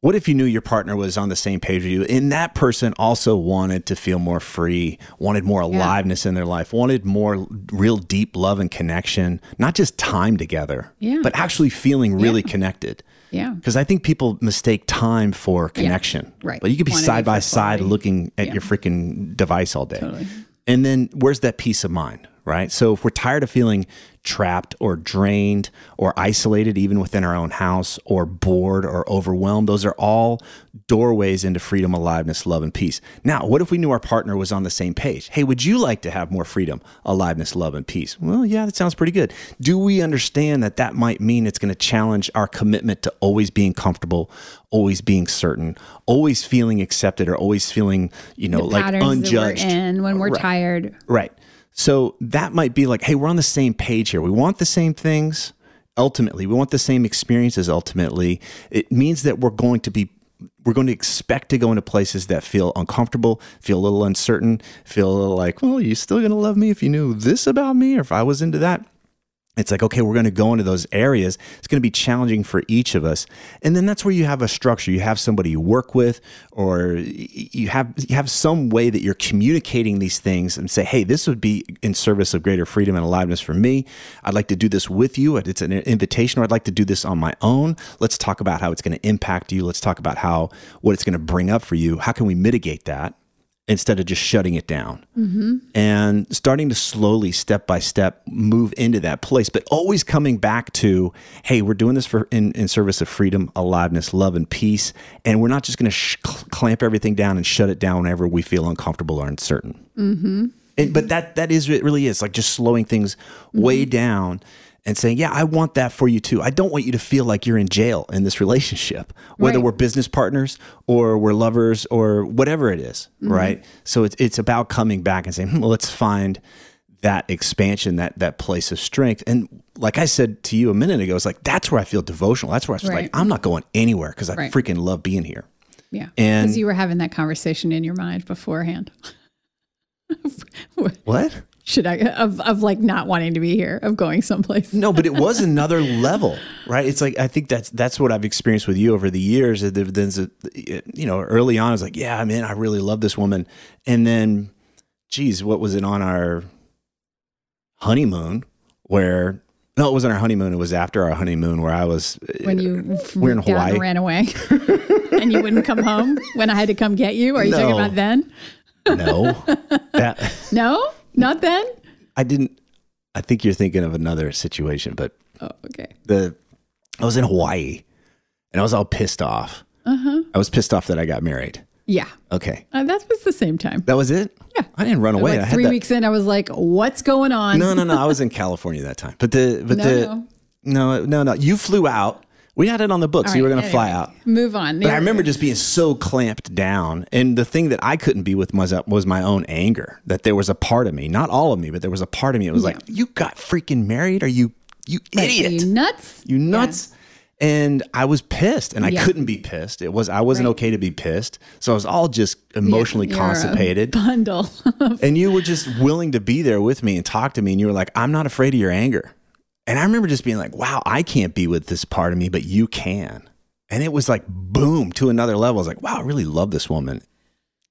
what if you knew your partner was on the same page with you and that person also wanted to feel more free wanted more aliveness yeah. in their life wanted more real deep love and connection not just time together yeah. but actually feeling really yeah. connected yeah. Because I think people mistake time for connection. Yeah, right. But you could be Quantity side by side looking at yeah. your freaking device all day. Totally. And then where's that peace of mind, right? So if we're tired of feeling trapped or drained or isolated, even within our own house, or bored or overwhelmed. Those are all doorways into freedom, aliveness, love, and peace. Now, what if we knew our partner was on the same page? Hey, would you like to have more freedom, aliveness, love, and peace? Well, yeah, that sounds pretty good. Do we understand that that might mean it's going to challenge our commitment to always being comfortable, always being certain, always feeling accepted, or always feeling, you know, like unjudged? In when we're right. tired. Right. So that might be like, hey, we're on the same page here. We want the same things ultimately. We want the same experiences ultimately. It means that we're going to be we're going to expect to go into places that feel uncomfortable, feel a little uncertain, feel a little like, well, you're still going to love me if you knew this about me or if I was into that it's like okay we're going to go into those areas. It's going to be challenging for each of us. And then that's where you have a structure. You have somebody you work with or you have you have some way that you're communicating these things and say hey this would be in service of greater freedom and aliveness for me. I'd like to do this with you. It's an invitation or i'd like to do this on my own. Let's talk about how it's going to impact you. Let's talk about how what it's going to bring up for you. How can we mitigate that instead of just shutting it down mm-hmm. and starting to slowly step by step move into that place but always coming back to hey we're doing this for in, in service of freedom aliveness love and peace and we're not just going to sh- clamp everything down and shut it down whenever we feel uncomfortable or uncertain mm-hmm. and, but that that is it really is like just slowing things mm-hmm. way down and saying, Yeah, I want that for you too. I don't want you to feel like you're in jail in this relationship, whether right. we're business partners or we're lovers or whatever it is, mm-hmm. right? So it's, it's about coming back and saying, hmm, well, Let's find that expansion, that that place of strength. And like I said to you a minute ago, it's like that's where I feel devotional. That's where I was right. like, I'm not going anywhere because I right. freaking love being here. Yeah. And because you were having that conversation in your mind beforehand. what? Should I of of like not wanting to be here, of going someplace. no, but it was another level, right? It's like I think that's that's what I've experienced with you over the years. That Then, you know, early on, I was like, yeah, man, I really love this woman, and then, geez, what was it on our honeymoon where? No, it wasn't our honeymoon. It was after our honeymoon where I was. When you uh, we're in Hawaii, ran away, and you wouldn't come home when I had to come get you. Are you no. talking about then? No. That, no. Not then? I didn't. I think you're thinking of another situation, but oh, okay. The I was in Hawaii, and I was all pissed off. Uh huh. I was pissed off that I got married. Yeah. Okay. Uh, that was the same time. That was it. Yeah. I didn't run away. Like three weeks in, I was like, "What's going on?" No, no, no. I was in California that time, but the but no, the no. no no no. You flew out we had it on the books. Right, you were going to anyway, fly out. Move on. But I remember just being so clamped down. And the thing that I couldn't be with was, was my own anger that there was a part of me, not all of me, but there was a part of me. It was yeah. like, you got freaking married? Are you, you idiot? You nuts? You nuts? Yeah. And I was pissed and I couldn't be pissed. It was, I wasn't right. okay to be pissed. So I was all just emotionally constipated. bundle. and you were just willing to be there with me and talk to me. And you were like, I'm not afraid of your anger. And I remember just being like, wow, I can't be with this part of me, but you can. And it was like, boom, to another level. I was like, wow, I really love this woman.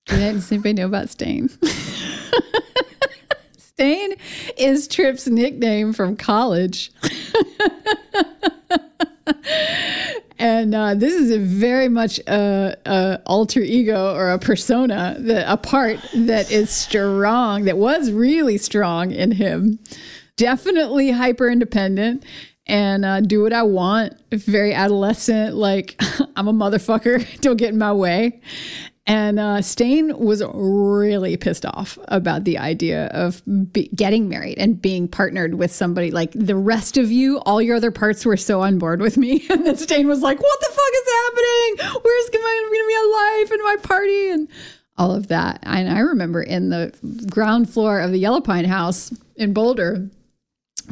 Yeah, does anybody know about Stain? Stain is Tripp's nickname from college. and uh, this is a very much a, a, alter ego or a persona, that, a part that is strong, that was really strong in him definitely hyper independent and uh, do what I want. Very adolescent, like I'm a motherfucker. Don't get in my way. And uh, Stain was really pissed off about the idea of be- getting married and being partnered with somebody. Like the rest of you, all your other parts were so on board with me. And then Stain was like, What the fuck is happening? Where's going to be a life and my party? And all of that. And I remember in the ground floor of the Yellow Pine house in Boulder,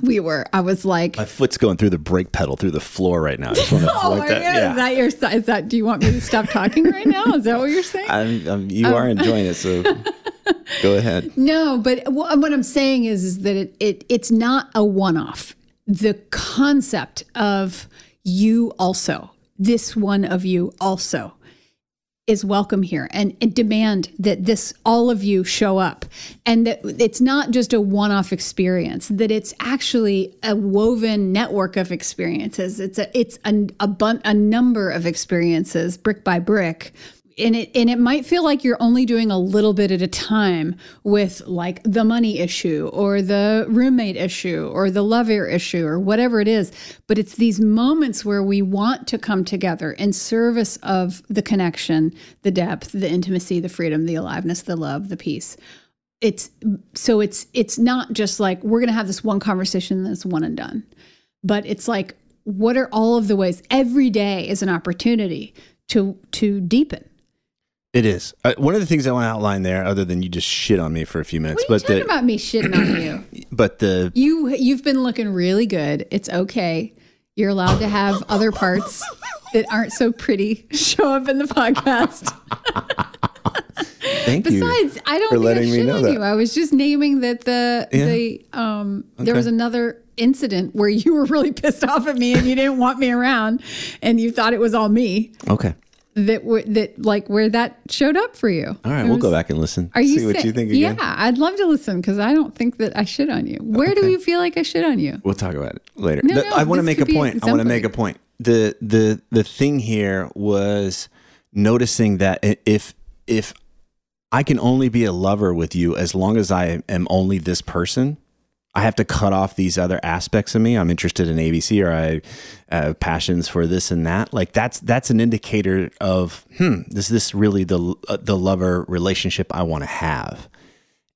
we were. I was like, my foot's going through the brake pedal through the floor right now. oh my god! Yeah. Is that your? Is that? Do you want me to stop talking right now? Is that what you're saying? I'm, I'm, you are um, enjoying it, so go ahead. No, but what I'm saying is, is that it, it it's not a one-off. The concept of you also, this one of you also, is welcome here and, and, demand that this all of you show up. And that it's not just a one-off experience that it's actually a woven network of experiences. It's a it's a, a, bun- a number of experiences brick by brick and it and it might feel like you're only doing a little bit at a time with like the money issue or the roommate issue or the lover issue or whatever it is but it's these moments where we want to come together in service of the connection the depth the intimacy the freedom the aliveness the love the peace. It's so it's it's not just like we're going to have this one conversation that's one and done but it's like what are all of the ways? Every day is an opportunity to to deepen it is. Uh, one of the things I want to outline there, other than you just shit on me for a few minutes, what are you but talking about me shitting on you. But the you you've been looking really good. It's okay. You're allowed to have other parts that aren't so pretty show up in the podcast. Thank you. Besides, I don't for letting me shit know on that. you. I was just naming that the Yeah. the um there was another incident where you were really pissed off at me and you didn't want me around and you thought it was all me Okay. That w- that like where that showed up for you. All right, It we'll go back and listen. Are you see what sa- you think again? Yeah, I'd love to listen because I don't think that I shit on you. Where do you feel like I shit on you? We'll talk about it later. No, The- no, I want to make a point. I want to make a point. The the the thing here was noticing that if if I can only be a lover with you as long as I am only this person, I have to cut off these other aspects of me. I'm interested in ABC or I have passions for this and that. Like that's that's an indicator of hmm, is this really the uh, the lover relationship I want to have?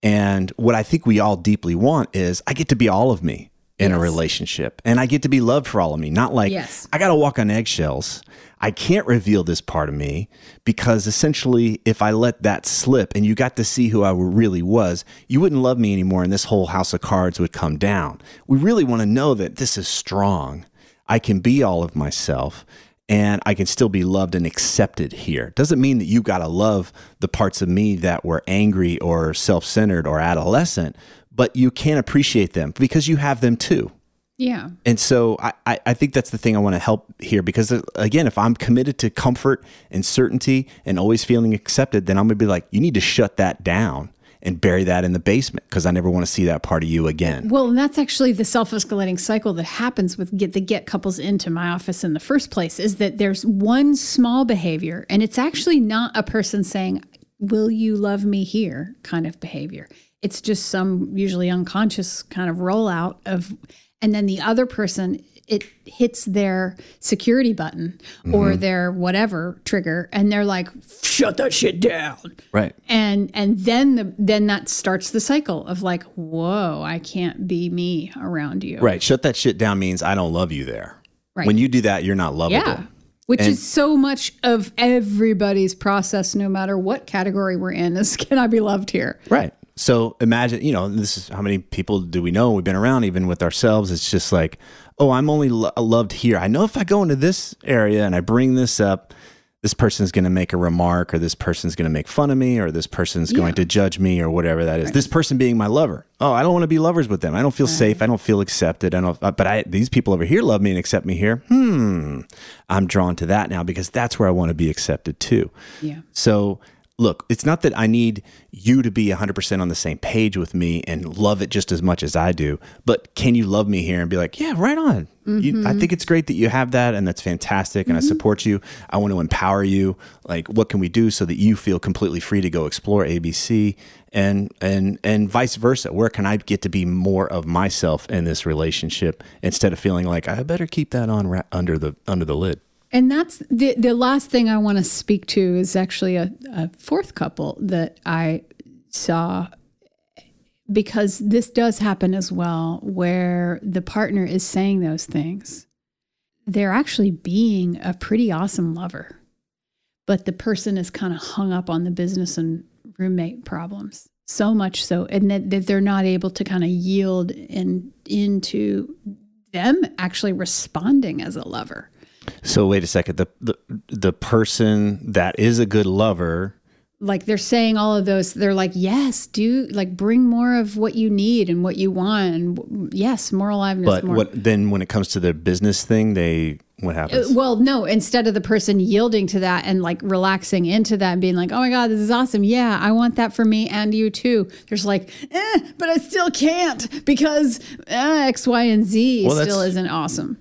And what I think we all deeply want is I get to be all of me in a relationship and I get to be loved for all of me. Not like Yes. I got to walk on eggshells. I can't reveal this part of me because essentially, if I let that slip and you got to see who I really was, you wouldn't love me anymore and this whole house of cards would come down. We really want to know that this is strong. I can be all of myself and I can still be loved and accepted here. Doesn't mean that you got to love the parts of me that were angry or self centered or adolescent, but you can appreciate them because you have them too. Yeah. And so I, I, think that's the thing I want to help here because, uh, again, if I'm committed to comfort and certainty and always feeling accepted, then I'm going to be like, you need to shut that down and bury that in the basement because I never want to see that part of you again. Well, and that's actually the self-escalating cycle that happens with get the get couples into my office in the first place is that there's one small behavior and it's actually not a person saying, "Will you love me here?" kind of behavior. It's just some usually unconscious kind of rollout of and then the other person it hits their security button or mm-hmm. their whatever trigger and they're like, "Shut that shit down." Right. and and then the then that starts the cycle of like whoa i can't be me around you Right. Shut that shit down means I don't love you there. Right. When you do that, you're not lovable. yeah which And- is so much of everybody's process no matter what category we're in is can i be loved here Right. So imagine, you know, this is how many people do we know? We've been around even with ourselves. It's just like, oh, I'm only lo- loved here. I know if I go into this area and I bring this up, this person's going to make a remark or this person's going to make fun of me or this person's going to judge me or whatever that is. This person being my lover. Oh, I don't want to be lovers with them. I don't feel safe. I don't feel accepted. I don't, uh, but I, these people over here love me and accept me here. Hmm. I'm drawn to that now because that's where I want to be accepted too. yeah So, look, it's not that I need you to be 100% on the same page with me and love it just as much as I do, but can you love me here and be like, yeah, right on. You, I think it's great that you have that and that's fantastic and I mm-hmm. support you. I want to empower you. Like, what can we do so that you feel completely free to go explore ABC and and and vice versa? Where can I get to be more of myself in this relationship instead of feeling like I better keep that on ra- under the under the lid? And that's the the last thing i want to speak to is actually a, a fourth couple that i saw because this does happen as well where the partner is saying those things. They're actually being a pretty awesome lover but the person is kind of hung up on the business and roommate problems so much so and that, that they're not able to kind of yield and into them actually responding as a lover So wait a second. The, the the person that is a good lover. like they're saying all of those they're like yes do like bring more of what you need and what you want and yes more aliveness But more what then when it comes to the business thing, they what Uh, happens? well no instead of the person yielding to that and like relaxing into that and being like oh my god this is awesome yeah i want that for me and you too there's like eh, but i still can't because uh, x y and z Well, still isn't awesome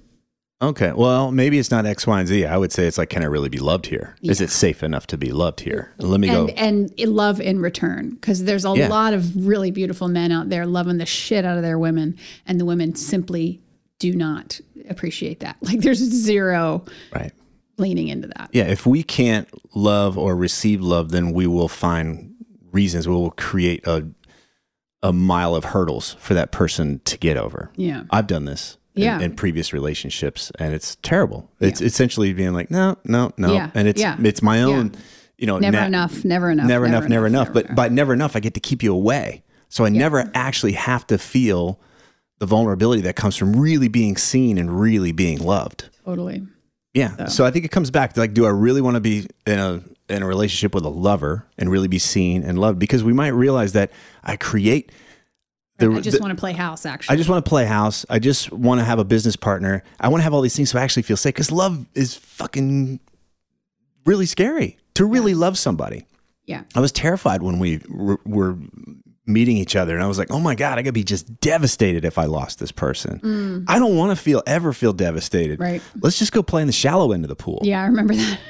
okay. Well, maybe it's not X, Y, and Z. I would say it's like, can I really be loved here? Is Yeah. it safe enough to be loved here? Let me and go. and love in return because there's a Yeah. lot of really beautiful men out there loving the shit out of their women and the women simply do not appreciate that like there's zero right. leaning into that Yeah. If we can't love or receive love, then we will find reasons. We will create a a mile of hurdles for that person to get over. yeah I've done this. In- Yeah. In, previous relationships, and it's terrible. It's essentially being like, no, no, no, Yeah. and it's Yeah. it's my own, you know, never na- enough never enough never enough, never enough. But by never enough, I get to keep you away, so I never actually have to feel the vulnerability that comes from really being seen and really being loved. Totally. Yeah. So I think it comes back to like, do I really want to be in a in a relationship with a lover and really be seen and loved? Because we might realize that I create the, I just the, want to play house. Actually, I just want to play house. I just want to have a business partner. I want to have all these things so I actually feel safe. Because love is fucking really scary to really yeah. love somebody. Yeah. I was terrified when we were meeting each other and I was like, "Oh my god, I could be just devastated if I lost this person." Mm. I don't want to feel ever feel devastated. Right. Let's just go play in the shallow end of the pool. Yeah, I remember that.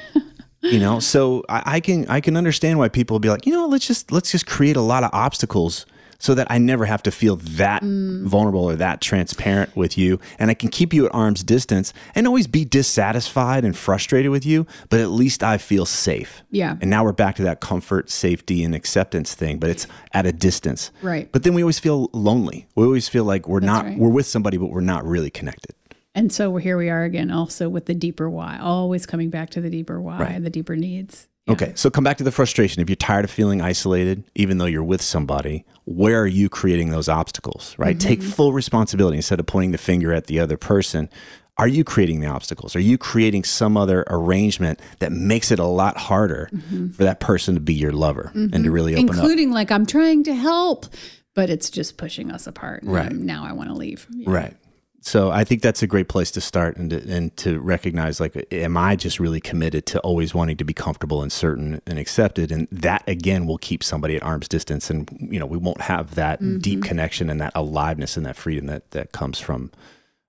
you know, so I, I, can I can understand why people will be like, you know, let's just let's just create a lot of obstacles so that I never have to feel that mm. vulnerable or that transparent with you. And I can keep you at arm's distance and always be dissatisfied and frustrated with you, but at least I feel safe. Yeah. And now we're back to that comfort, safety, and acceptance thing, but it's at a distance. Right. But then we always feel lonely. We always feel like we're That's not, right. we're with somebody, but we're not really connected. And so here we are again, also with the deeper why, always coming back to the deeper why, right. the deeper needs. Okay, so come back to the frustration. If you're tired of feeling isolated, even though you're with somebody, where are you creating those obstacles, right? Mm-hmm. Take full responsibility instead of pointing the finger at the other person. Are you creating the obstacles? Are you creating some other arrangement that makes it a lot harder mm-hmm. for that person to be your lover mm-hmm. and to mm-hmm. really open Including up? Including like, I'm trying to help, but it's just pushing us apart. Right. Now I want to leave. Yeah. Right so I think that's a great place to start and to, and to recognize like, am I just really committed to always wanting to be comfortable and certain and accepted? And that again will keep somebody at arm's distance, and you know we won't have that mm-hmm. deep connection and that aliveness and that freedom that that comes from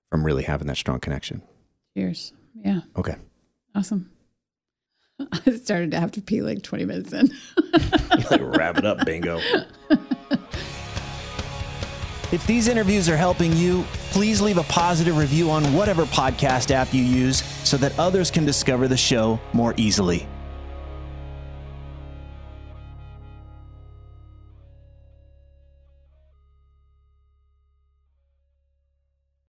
from really having that strong connection. Cheers. Yeah. Okay. Awesome. I started to have to pee like 20 minutes in. like wrap it up, bingo. If these interviews are helping you, please leave a positive review on whatever podcast app you use so that others can discover the show more easily.